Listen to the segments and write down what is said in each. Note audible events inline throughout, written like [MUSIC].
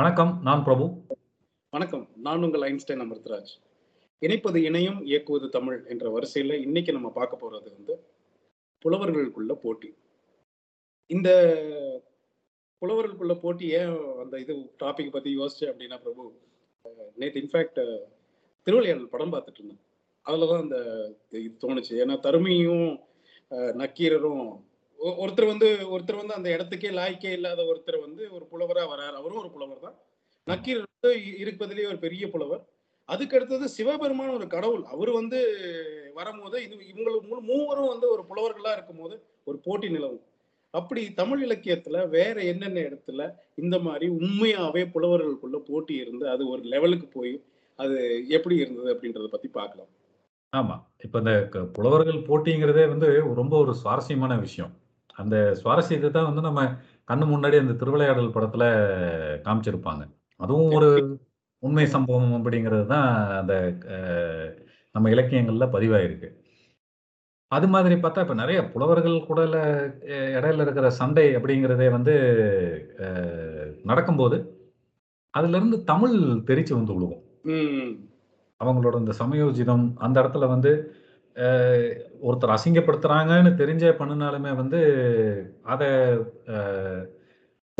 வணக்கம் நான் பிரபு. வணக்கம் நான் உங்கள் ஐன்ஸ்டைன் அமிர்தராஜ். இணைப்பது இணையம் இயக்குவது தமிழ் என்ற வரிசையில இன்னைக்கு நம்ம பார்க்க போறது வந்து புலவர்களுக்குள்ள போட்டி. இந்த புலவர்களுக்குள்ள போட்டி ஏன் அந்த இது டாபிக் பத்தி யோசிச்சேன் அப்படின்னா பிரபு நேற்று இன்ஃபேக்ட் திருவிளையாடல் படம் பார்த்துட்டு இருந்தேன். அதுலதான் அந்த இது தோணுச்சு. ஏன்னா தருமையும் நக்கீரரும் ஒருத்தர் வந்து ஒருத்தர் வந்து அந்த இடத்துக்கே லாய்க்கே இல்லாத ஒருத்தர் வந்து ஒரு புலவரா வரார். அவரும் ஒரு புலவர் தான். நக்கீரர் வந்து இ- இருப்பதிலேயே ஒரு பெரிய புலவர். அதுக்கு அடுத்தது சிவபெருமான் ஒரு கடவுள். அவர் வந்து வரும்போது இது இவங்களுக்கு மூவரும் வந்து ஒரு புலவர்களா இருக்கும்போது ஒரு போட்டி நிலவும். அப்படி தமிழ் இலக்கியத்துல வேற என்னென்ன இடத்துல இந்த மாதிரி உண்மையாவே புலவர்களுக்குள்ள போட்டி இருந்து அது ஒரு லெவலுக்கு போய் அது எப்படி இருந்தது அப்படின்றத பத்தி பார்க்கலாம் ஆமா. இப்ப இந்த க- புலவர்கள் போட்டிங்கிறதே வந்து ரொம்ப ஒரு சுவாரஸ்யமான விஷயம். அந்த சுவாரஸ்யத்தை தான் வந்து நம்ம கண்ணு முன்னாடி அந்த திருவிளையாடல் படத்துல காமிச்சிருப்பாங்க. அதுவும் ஒரு உண்மை சம்பவம் அப்படிங்கிறது தான் அந்த நம்ம இலக்கியங்கள்ல பதிவாயிருக்கு. அது மாதிரி பார்த்தா இப்ப நிறைய புலவர்கள் கூட இடையில இருக்கிற சண்டை அப்படிங்கிறதே வந்து நடக்கும்போது அதுல இருந்து தமிழ் தெரிச்சு வந்து விழுகும் அவங்களோட இந்த சமயோஜிதம் அந்த இடத்துல வந்து ஒருத்தர் அசிங்கப்படுத்துறாங்கன்னு தெரிஞ்சே பண்ணினாலுமே வந்து அதை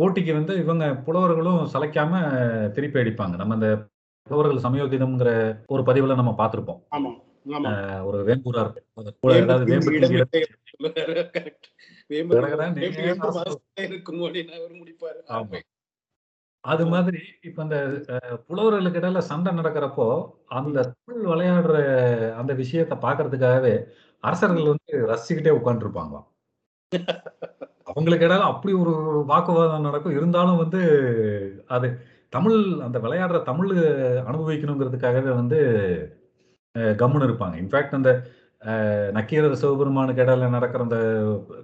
போட்டிக்கு வந்து இவங்க புலவர்களும் சளைக்காம திருப்பி அடிப்பாங்க. நம்ம இந்த புலவர்கள் சமயோஜிதம்ங்கிற ஒரு பதிவுல நம்ம பார்த்திருப்போம். ஒரு வேம்பூரார் அதாவது வேம்புக்கு இடமில்லை correct. வேம்பு- கடகடா நீங்க வேம்பு எந்த காசு மாசத்துல இருக்கும் அப்படின்னு அவர் முடிப்பாரு ஆமா. அது மாதிரி இப்ப அஹ், புலவர்களுக்கு இடையில சண்டை நடக்கிறப்போ அந்த தமிழ் விளையாடுற அந்த விஷயத்தை பார்க்கிறதுக்காகவே அரசர்கள் வந்து ரசிச்சுக்கிட்டே உட்காந்துருப்பாங்களாம் அவங்களுக்கு இடையில அப்படி ஒரு வாக்குவாதம் நடக்கும். இருந்தாலும் வந்து அது தமிழ் அந்த விளையாடுற தமிழ் அனுபவிக்கணுங்கிறதுக்காகவே வந்து அஹ், கம்முன்னு இருப்பாங்க. இன்ஃபேக்ட் அந்த அஹ், நக்கீரர் சிவபெருமானுக்கு இடையில நடக்கிற அந்த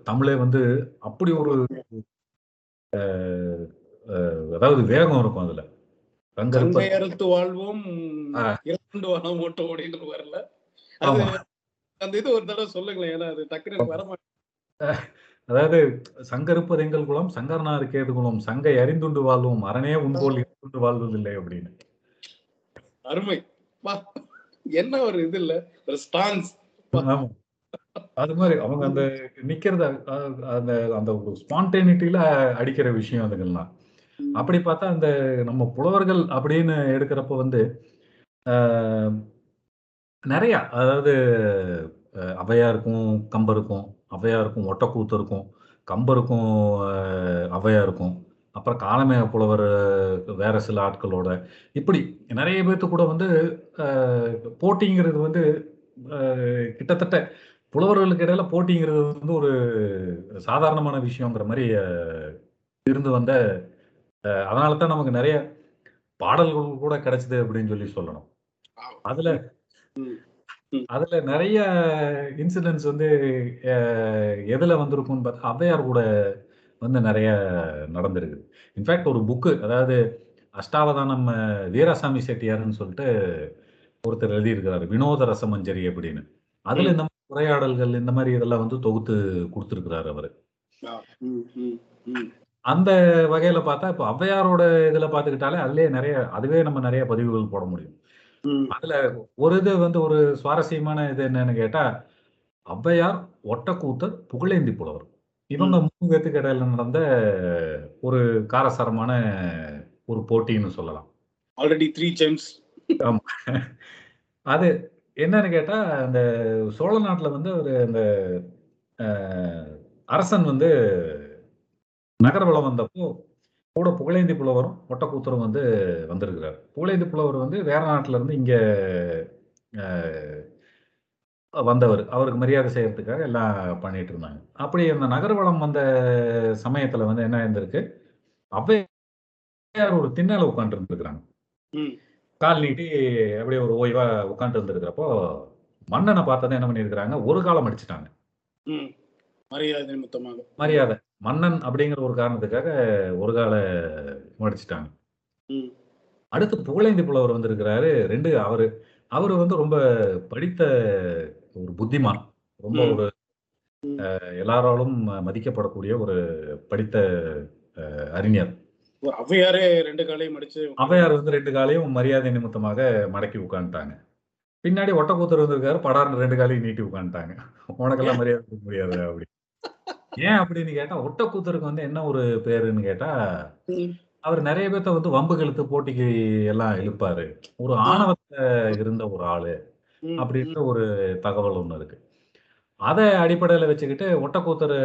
தமிழே வந்து அப்படி ஒரு அதாவது வேகம் இருக்கும் அதுல. கங்கருப்ப கங்கை அறுத்து வாழ்வோம். இரண்டு வாழம் ஓட்டம் அப்படின்னு வரல அது அந்த இது ஒரு தடவை சொல்லுங்களேன் ஏன்னா அது டக்குனு எனக்கு வர மாட்டேங்குது. அதாவது சங்கருப்பது எங்கள் குலம் சங்கரனார் கேது குலம் சங்கை அறிந்துண்டு வாழ்வோம் அரணே உன்போல் இருந்துண்டு வாழ்வதில்லை அப்படின்னு. அருமை. என்ன ஒரு இது இல்ல ஒரு ஸ்டான்ஸ் அது மாதிரி அவங்க அந்த நிக்கிறத அந்த அந்த ஸ்பான்டேனிட்டியில அடிக்கிற விஷயம் அதுங்கெல்லாம் அப்படி பார்த்தா அந்த நம்ம புலவர்கள் அப்படின்னு எடுக்கிறப்ப வந்து ஆஹ், நிறைய அதாவது அஹ், ஔவையாருக்கும் கம்பருக்கும் ஔவையாருக்கும் ஒட்டக்கூத்தருக்கும் கம்பருக்கும் அஹ், ஔவையாருக்கும் அப்புறம் காலமேக புலவர் வேற சில ஆட்களோட இப்படி நிறைய பேர்த்து கூட வந்து போட்டிங்கிறது வந்து கிட்டத்தட்ட புலவர்களுக்கு இடையில போட்டிங்கிறது வந்து ஒரு சாதாரணமான விஷயங்கிற மாதிரி இருந்து வந்த அதனால தான் நமக்கு நிறைய பாடல்கள் கூட கிடைச்சது அப்படின்னு சொல்லி சொல்லணும் அதுல. அதுல நிறைய இன்சிடென்ட்ஸ் வந்து எதுல வந்திருக்கும்னு பார்த்தா ஔவையார் கூட வந்து நிறைய நடந்திருக்கு இன்ஃபேக்ட் ஒரு புக்கு அதாவது அஷ்டாவதானம் வீராசாமி செட்டியார்னு சொல்லிட்டு ஒருத்தர் எழுதியிருக்கிறாரு வினோத ரசமஞ்சரி அப்படின்னு அதுல. இந்த மாதிரி உரையாடல்கள் இந்த மாதிரி இதெல்லாம் வந்து தொகுத்து கொடுத்துருக்கிறாரு அவரு. அந்த வகையில பார்த்தா இப்போ ஔவையாரோட இதுல பார்த்துக்கிட்டாலே அதுலயே நிறைய அதுவே நம்ம நிறைய பதிவுகள் போட முடியும். அதுல ஒரு இது வந்து ஒரு சுவாரஸ்யமான இது என்னன்னு கேட்டா ஔவையார் ஒட்டக்கூத்தர் புகழேந்தி புலவர். இவங்க மூணு பேத்துக்கு இடையில நடந்த ஒரு காரசாரமான ஒரு போட்டின்னு சொல்லலாம். ஆல்ரெடி த்ரீ ஜெம்ஸ் ஆமா. அது என்னன்னு கேட்டா அந்த சோழ நாட்டுல வந்து ஒரு அந்த அரசன் வந்து நகர்வலம் வந்தப்போ கூட புகழேந்தி புலவரும் ஒட்டக்கூத்தரும் வந்து வந்திருக்கிறார். புகழேந்தி புலவர் வந்து வேற நாட்டுல இருந்து இங்க வந்தவர். அவருக்கு மரியாதை செய்யறதுக்காக எல்லாம் பண்ணிட்டு இருந்தாங்க. அப்படி அந்த நகர்வலம் வந்த சமயத்துல வந்து என்ன இருந்திருக்கு? ஔவையார் ஒரு திண்ணல உட்காந்துட்டு இருந்திருக்கிறாங்க. கால் நீட்டி அப்படியே ஒரு ஓய்வா உட்காந்துட்டு இருந்திருக்கிறப்போ மன்னனை பார்த்ததை என்ன பண்ணியிருக்கிறாங்க? ஒரு காலம் அடிச்சிட்டாங்க. மரியாதை நிமித்தமாக மரியாதை. மன்னன் அப்படிங்கிற ஒரு காரணத்துக்காக ஒரு கால அடிச்சிட்டாங்க ம். அடுத்து புகழேந்தி புலவர் வந்திருக்கிறாரு. ரெண்டு அவரு அவரு வந்து ரொம்ப படித்த ஒரு புத்திமான். ரொம்ப. ஒரு எல்லாராலும் மதிக்கப்படக்கூடிய ஒரு படித்த அறிஞர். ஒரு ஔவையாரே ரெண்டு காலையும் மடிச்சு ஔவையார் வந்து ரெண்டு காலையும் மரியாதை நிமித்தமாக மடக்கி உட்காந்துட்டாங்க பின்னாடி ஒட்டக்கூத்தர் வந்திருக்காரு. படார்னு ரெண்டு காலையும் நீட்டி உட்காந்துட்டாங்க உனக்கெல்லாம் மரியாதை கொடுக்க முடியாது அப்படி? ஏன் அப்படின்னு கேட்டா ஒட்டக்கூத்தருக்கு வந்து என்ன ஒரு பேருன்னு கேட்டா. அவர் நிறைய பேர்த்த வந்து வம்பு கழுத்து போட்டிக்கு எல்லாம் இழுப்பாரு. ஒரு ஆணவத்துல இருந்த ஒரு ஆளு அப்படின்ற ஒரு தகவல் ஒண்ணு இருக்கு. அதை அடிப்படையில வச்சுக்கிட்டு ஒட்டக்கூத்தர்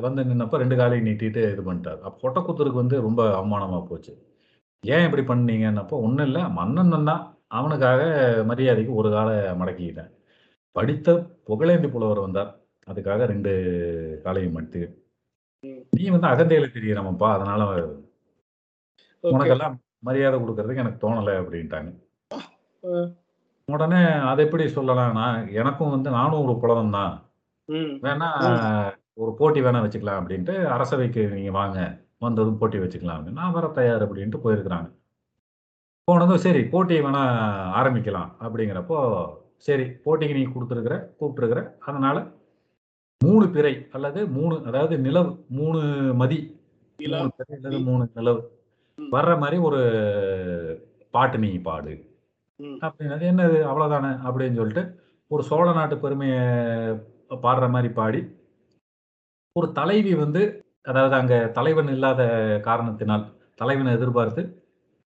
வந்து நின்னப்ப ரெண்டு காலையும் நீட்டிட்டு இது பண்ணிட்டாரு. அப்போ ஒட்டக்கூத்தருக்கு வந்து ரொம்ப அவமானமா போச்சு. ஏன் இப்படி பண்ணீங்கன்னப்போ ஒண்ணும் இல்லை மன்னன் தான் அவனுக்காக மரியாதைக்கு ஒரு காலை மடக்கிக்கிட்டேன். படித்த புகழேந்தி புலவர் வந்தார். அதுக்காக ரெண்டு காலையும் மட்டு நீ வந்து அகந்தையில தெரியறமப்பா அதனால. உனக்கெல்லாம் மரியாதை கொடுக்கறதுக்கு எனக்கு தோணலை அப்படின்ட்டாங்க. உடனே அதை எப்படி சொல்லலாம் நான் எனக்கும் வந்து நானும் ஒரு புலவன் தான் வேணா ஒரு போட்டி வேணா வச்சுக்கலாம் அப்படின்ட்டு அரசவைக்கு நீங்க வாங்க வந்ததும் போட்டி வச்சுக்கலாம் அப்படின்னு. நான் வர தயார் அப்படின்ட்டு போயிருக்கிறாங்க போனதும் சரி போட்டியை வேணா ஆரம்பிக்கலாம் அப்படிங்கிறப்போ சரி போட்டிக்கு நீ கொடுத்துருக்குற கூப்பிட்டுருக்குற அதனால மூணு பிறை அல்லது மூணு அதாவது நிலவு மூணு மதி. மூணு பிறை அல்லது மூணு நிலவு. வர்ற மாதிரி ஒரு பாட்டு நீ பாடு ம். அப்படின்னது என்னது அவ்வளவுதானே அப்படின்னு சொல்லிட்டு ஒரு சோழ நாட்டு பெருமையை பாடுற மாதிரி பாடி ஒரு தலைவி வந்து அதாவது அங்க தலைவன் இல்லாத காரணத்தினால் தலைவனை எதிர்பார்த்து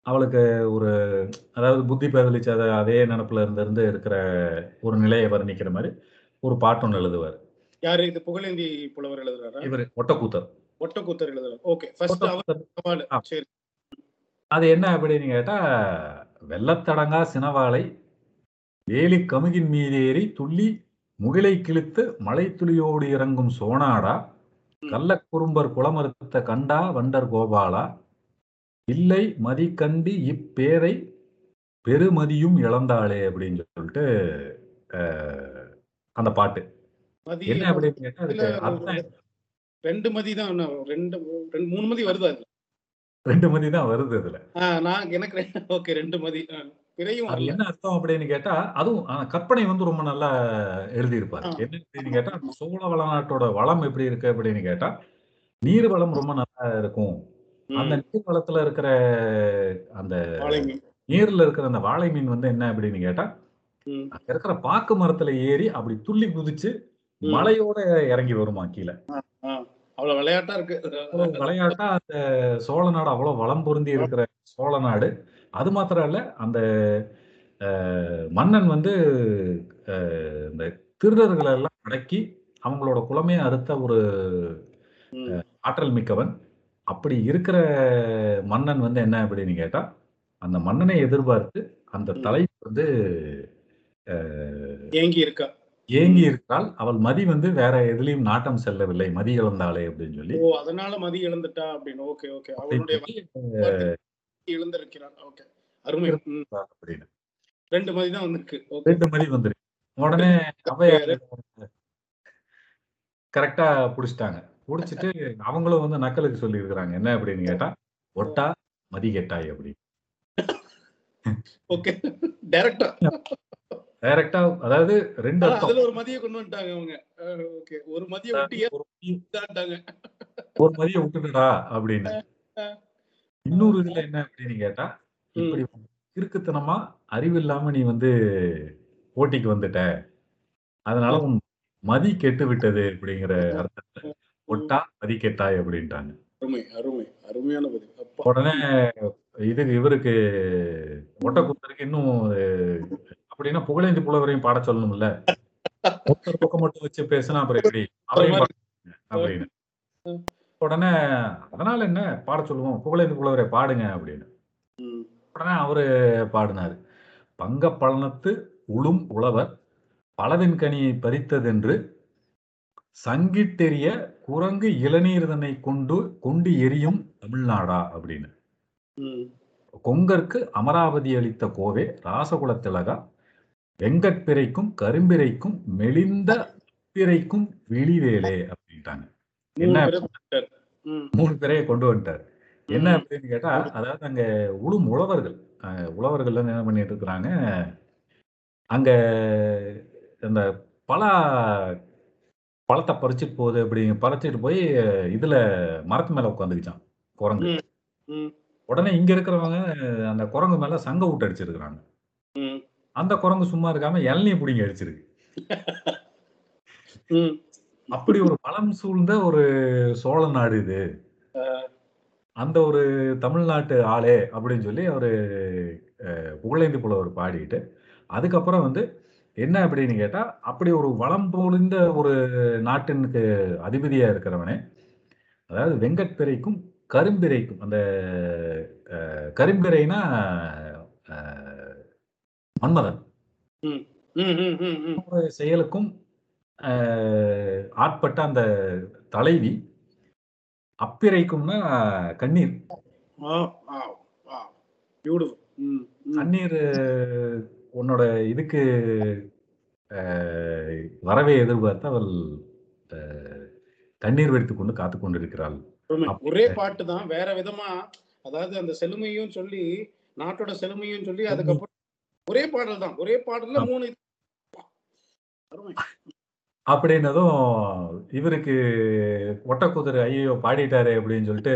அவளுக்கு ஒரு அதாவது புத்தி பேதலிச்சு அதை அதே நினப்புல இருந்து இருந்து இருக்கிற ஒரு நிலையை வர்ணிக்கிற மாதிரி ஒரு பாட்டு ஒன்று எழுதுவார் யாரு? இது புகழேந்தி புலவர் எழுதுறாரா? இவர் ஒட்டக்கூத்தர். ஒட்டக்கூத்தர் எழுதுறாரு. ஓகே ஃபர்ஸ்ட் அவர். சரி. அது என்ன அப்படின்னு கேட்டா வெள்ளத்தடங்கா சினவாளை வேலி கமுகின் மீதேறி துள்ளி முகிலை கிழித்து மலைத்துளியோடு இறங்கும் சோனாடா கள்ளக்குறும்பர் குளமறுத்த கண்டா வண்டர் கோபாலா இல்லை மதி கண்டு இப்பேரை பெருமதியும் இழந்தாளே அப்படின்னு சொல்லிட்டு அந்த பாட்டு. என்ன அப்படின்னு கேட்டா ரெண்டு மதி தான் ரெண்டு ரெண்டு மூணு மதி வருது ரெண்டு மதி தான் வருது அதுல. நான் எனக்கு ஓகே ரெண்டு மதி. பிறையும் என்ன அர்த்தம் அப்படின்னு கேட்டா அதுவும் கற்பனை வந்து ரொம்ப நல்லா எழுதியிருப்பாரு. ஆ. என்ன அப்படின்னு கேட்டா சோழ வளநாட்டோட வளம் எப்படி இருக்கு அப்படின்னு கேட்டா நீர் வளம் ரொம்ப நல்லா இருக்கும். அந்த நீர் வளத்துல இருக்கிற அந்த நீர்ல இருக்கிற அந்த வாழை மீன் வந்து என்ன அப்படின்னு கேட்டா இருக்கிற பாக்கு மரத்துல ஏறி அப்படி துள்ளி குதிச்சு. மலையோட இறங்கி வருமா கீழே? அவ்வளவு விளையாட்டா இருக்கு. விளையாட்டா அந்த சோழ நாடு அவ்வளவு வளம் பொருந்தி இருக்கிற சோழ நாடு. அது மாத்திரம் இல்ல அந்த மன்னன் வந்து இந்த திருடர்களை எல்லாம் அடக்கி அவங்களோட குலமே அறுத்த ஒரு ஆற்றல் மிக்கவன். அப்படி இருக்கிற மன்னன் வந்து என்ன அப்படின்னு கேட்டா அந்த மன்னனை எதிர்பார்த்து அந்த. தலை வந்து ஏங்கி இருக்கா ஏங்கி இருக்கிறாள் அவள் மதி வந்து வேற எதுலயும் நாட்டம் செல்லவில்லை மதி இழந்தாளே அப்படின்னு சொல்லி. ஓ அதனால மதி இழந்துட்டா அப்படின்னு. Okay okay. அவளுடைய அப்படின்னு இழந்திருக்கிறான் ஓகே. அருமை. அப்படின்னு. ரெண்டு மதி தான் வந்திருக்கு. ரெண்டு மதி வந்துருக்கு. உடனே அவையார் கரெக்டா புடிச்சிட்டாங்க. புடிச்சிட்டு அவங்களும் வந்து நக்கலுக்கு சொல்லி இருக்கிறாங்க என்ன அப்படின்னு கேட்டா ஒட்டா மதி கெட்டாய் அப்படி ஓகே. டைரக்டா டைரக்டா அதாவது ரெண்டு அர்த்தம். அதுல ஒரு மதியை கொண்டு வந்துட்டாங்க அவங்க ஓகே. ஒரு மதியை விட்டு ஒரு மதியை விட்டுடுடா அப்படின்னு. இன்னொரு இதுல என்ன அப்படின்னு கேட்டா இப்படி இருக்குத்தனமா அறிவு இல்லாம நீ வந்து போட்டிக்கு வந்துட்ட. அதனால உன் மதி கெட்டு விட்டது அப்படிங்கிற அர்த்தத்துல ஒட்டா மதி கெட்டாய் அப்படின்ட்டாங்க. அருமை அருமை அருமையான உடனே இது இவருக்கு ஒட்டக்குத்தருக்கு இன்னும் அஹ், அப்படின்னா புகழேந்தி புலவரையும் பாட சொல்லணும்ல? ஒருத்தர் பக்கம் மட்டும் வச்சு பேசினா அப்புறம் எப்படி? அப்படின்னு. உடனே அதனால என்ன? பாட சொல்லுவோம் புகழேந்தி புலவரை பாடுங்க அப்படின்னு. உடனே அவரு பாடினாரு. பங்க பழனத்து உளும் உழவர் பலவின் கனியை பறித்ததென்று சங்கிட்டெறிய குரங்கு இளநீர் தன்னை கொண்டு கொண்டு எரியும் தமிழ்நாடா அப்படின்னு. கொங்கற்கு அமராவதி அளித்த கோவே ராசகுலத்திலகா வெங்கட்பிறைக்கும் கரும்பிறைக்கும் மெலிந்த பிறைக்கும் விழிவேலே அப்படின்ட்டாங்க. என்ன மூணு பேரைய கொண்டு வந்துட்டாரு. என்ன அப்படின்னு கேட்டா அதாவது அங்க உளும் உழவர்கள் உழவர்கள் என்ன பண்ணிட்டு இருக்கிறாங்க? அங்க இந்த பலா பழத்தை பறிச்சுட்டு போகுது அப்படி பறிச்சுட்டு போய் இதுல மரத்து மேல உட்காந்துக்கிச்சான் குரங்கு. உடனே இங்க இருக்கிறவங்க அந்த குரங்கு மேல சங்க விட்டு அடிச்சிருக்கிறாங்க. அந்த குரங்கு சும்மா இருக்காம இளநிய பிடிங்கி அடிச்சிருக்கு. [LAUGHS] அப்படி ஒரு பலம் சூழ்ந்த ஒரு சோழ நாடு இது. அந்த ஒரு தமிழ்நாட்டு ஆளே அப்படின்னு சொல்லி அவரு புகழேந்தி புலவர் பாடிட்டு அதுக்கப்புறம் வந்து என்ன அப்படின்னு கேட்டா அப்படி ஒரு வளம் பொழிந்த ஒரு நாட்டினுக்கு அதிபதியா இருக்கிறவனே அதாவது வெங்கட்பிறைக்கும் கரும்பிறைக்கும் அந்த கரும்பிறைனா மன்மதன் செயலுக்கும் ஆட்பட்ட அந்த தலைவி அப்பிறைக்கும்னா கண்ணீர். கண்ணீர் உன்னோட இதுக்கு வரவை எதிர்பார்த்து அவள் கண்ணீர் வெடித்துக் கொண்டு காத்து கொண்டிருக்கிறாள். ஒரே பாட்டு தான். வேற விதமா அதாவது அந்த செழுமையும் சொல்லி நாட்டோட செழுமையும் சொல்லி அதுக்கப்புறம் ஒரே பாடல் தான். ஒரே பாடல்ல மூணு அப்படின்னதும் இவருக்கு ஒட்டக்குதிரை ஐயோ பாடிட்டாரே அப்படின்னு சொல்லிட்டு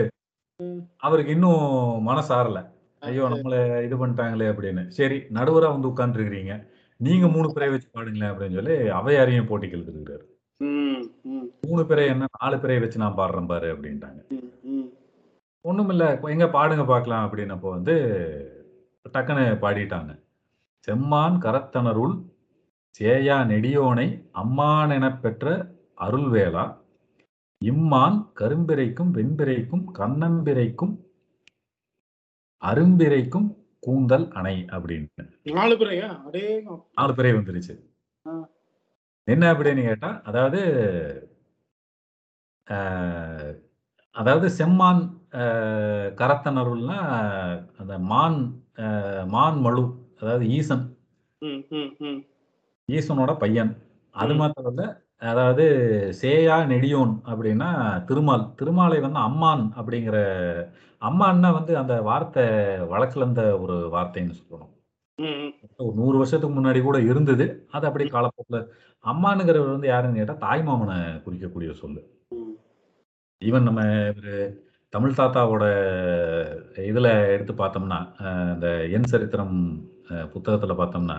அவருக்கு இன்னும் மனசாரல ஐயோ நம்மள இது பண்ணிட்டாங்களே அப்படின்னு. சரி நடுவரா வந்து உட்கார்ந்துருக்கிறீங்க. நீங்க மூணு பேரை வச்சு பாடுங்களேன் அப்படின்னு சொல்லி அவையாரையும் போட்டி இழுத்துருக்காரு ம் ம். மூணு பேரை என்ன? நாலு பேரை வச்சு நான் பாடுறேன் பாரு அப்படின்ட்டாங்க. ஒண்ணுமில்ல எங்க பாடுங்க பார்க்கலாம் அப்படின்னப்போ வந்து டக்குன்னு பாடிட்டாங்க. செம்மான் கரத்தனருள் சேயா நெடியோனை அம்மான் எனப் பெற்ற அருள்வேளா. இம்மான் கரும்பிறைக்கும் வெண்பிறைக்கும் கண்ணம்பிறைக்கும் அரும்பிறைக்கும் கூந்தல் அணை அப்படின்னு. நாலு அடே நாலு பிறை வந்துருச்சு. என்ன அப்படின்னு கேட்டா அதாவது அதாவது செம்மான் கரத்தனருள்னா அந்த மான் மான் மழு அதாவது ஈசன். ஈசனோட பையன். அது. மாத்திரம் இல்ல அதாவது சேயா நெடியோன் அப்படின்னா திருமால். திருமாலை வந்து அம்மான் அப்படிங்கிற அம்மான்னா வந்து அந்த வார்த்தை வழக்குல இருந்த ஒரு வார்த்தைன்னு சொல்லணும். ஒரு நூறு வருஷத்துக்கு முன்னாடி கூட இருந்தது. அது அப்படி காலப்போக்கில் அம்மானுங்கிறவர் வந்து யாருன்னு கேட்டா தாய்மாமனை குறிக்கக்கூடிய சொல்லு ஈவன் நம்ம இவரு தமிழ் தாத்தாவோட இதுல எடுத்து பார்த்தோம்னா இந்த என் சரித்திரம் புத்தகத்துல பார்த்தோம்னா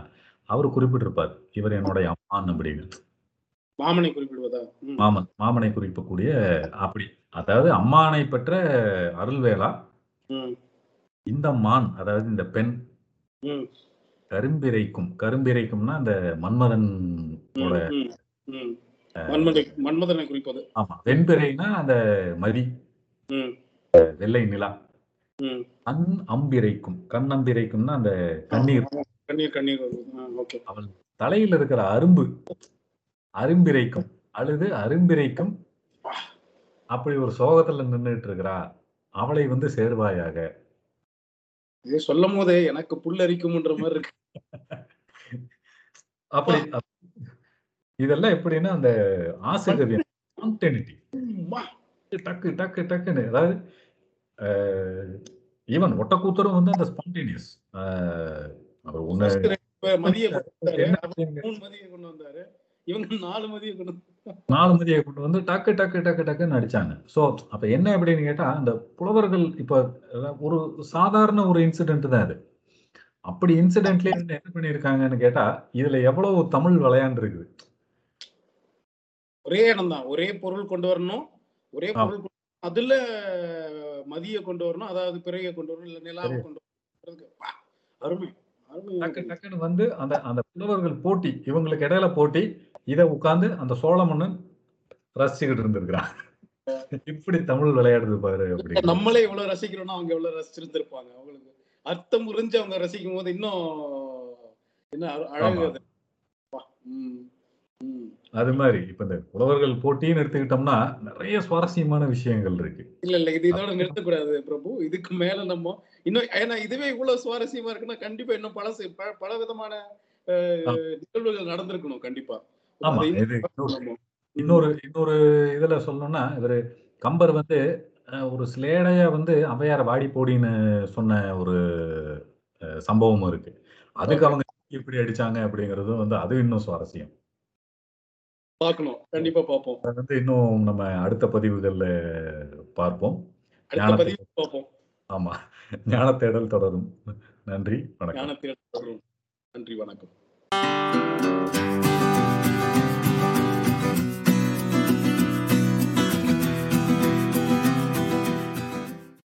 அவர் குறிப்பிட்டிருப்பார் இவர் என்னுடைய அம்மான் அப்படின்னு. மாமனை குறிப்பிடுவதா? மாமன் மாமனை குறிக்கக்கூடிய அப்படி. அதாவது அம்மானை பெற்ற அருள்வேளா ம். இந்த மான் அதாவது இந்த பெண் கரும்பிரைக்கும் கரும்பிரைக்கும்னா அந்த மன்மதன் மன்மதனை குறிப்பது. ஆமா வெண்பிறைனா அந்த மதி வெள்ளை நிலா. கண் அம்பிரைக்கும். கண் அம்பிரைக்கும்னா அந்த கண்ணீர். கண்ணீர் கண்ணீர் அவள் தலையில இருக்கிற அரும்பு. அரும்பிரைக்கும். அழுது அரும்பிரைக்கும். அப்படி ஒரு சோகத்துல நின்றுட்டு இருக்கிறா அவளை வந்து சேர்வாயாக. இது சொல்லும் போதே எனக்கு புல்லரிக்கும்ன்ற மாதிரி இருக்கு. [LAUGHS] அப்படி அப்- இதெல்லாம் எப்படின்னா அந்த ஆசிரியர். டக்கு டக்கு டக்குன்னு. அதாவது ஈவன் ஒட்டக்கூத்தரும் வந்து அந்த ஸ்பான்டேனியஸ். அவர் ஒண்ணு மதிய கொண்டு வந்தாரு. இவங்க நாலு மதிய கொண்டு. நாலு மதியை கொண்டு வந்து டக்கு டக்கு டக்கு டக்குன்னு அடிச்சாங்க. ஸோ அப்ப என்ன அப்படின்னு கேட்டா அந்த புலவர்கள் இப்ப ஒரு சாதாரண ஒரு இன்சிடென்ட் தான் அது. அப்படி இன்சிடென்ட்லயே வந்து என்ன பண்ணியிருக்காங்கன்னு கேட்டா இதுல எவ்வளவு தமிழ் விளையாண்டு இருக்குது. ஒரே இடம் தான். ஒரே பொருள் கொண்டு வரணும். ஒரே. பொருள். அதுல மதிய கொண்டு வரணும் அதாவது பிறைய கொண்டு வரணும் இல்ல நிலாவை கொண்டு வரணும் அருமை அருமை. டக்கு டக்குன்னு வந்து அந்த அந்த புலவர்கள் போட்டி இவங்களுக்கு இடையில போட்டி இதை உட்கார்ந்து அந்த சோழ மன்னன் ரசிச்சுக்கிட்டு இருந்திருக்கிறான். இப்படி தமிழ் விளையாடுது பாரு அப்படி நம்மளே எவ்வளவு ரசிக்கிறோம்னா அவங்க எவ்வளவு ரசிச்சிருந்திருப்பாங்க? அவங்களுக்கு அர்த்தம் புரிஞ்சு அவங்க ரசிக்கும் போது இன்னும் என்ன அழ- அழகு. அது மாதிரி இப்ப இந்த புலவர்கள் போட்டின்னு எடுத்துக்கிட்டோம்னா நிறைய சுவாரஸ்யமான விஷயங்கள் இருக்கு. இல்ல இல்ல இது இதோட நிறுத்தக்கூடாது பிரபு. இதுக்கு மேல நம்ம இன்னும் ஏன்னா இதுவே இவ்வளவு சுவாரஸ்யமா இருக்குன்னா கண்டிப்பா இன்னும் பல பல விதமான நிகழ்வுகள் நடந்திருக்கணும் கண்டிப்பா. ஆமா இது இன்னொரு இன்னொரு இதுல சொல்லணும்னா இவரு கம்பர் வந்து ஒரு ஸ்லேடைய வந்து அவையார வாடி போடின்னு சொன்ன ஒரு அஹ், சம்பவமும் இருக்கு. அதுக்கு அவங்க எப்படி அடிச்சாங்க அப்படிங்கறதும் வந்து அது இன்னும் சுவாரஸ்யம். பார்க்கணும் கண்டிப்பா பார்ப்போம் அது வந்து இன்னும் நம்ம அடுத்த பதிவுகள்ல பார்ப்போம் பார்ப்போம் ஆமா ஞான தேடல் தொடரும். நன்றி. வணக்கம். ஞான தேடல் தொடரும். நன்றி, வணக்கம்.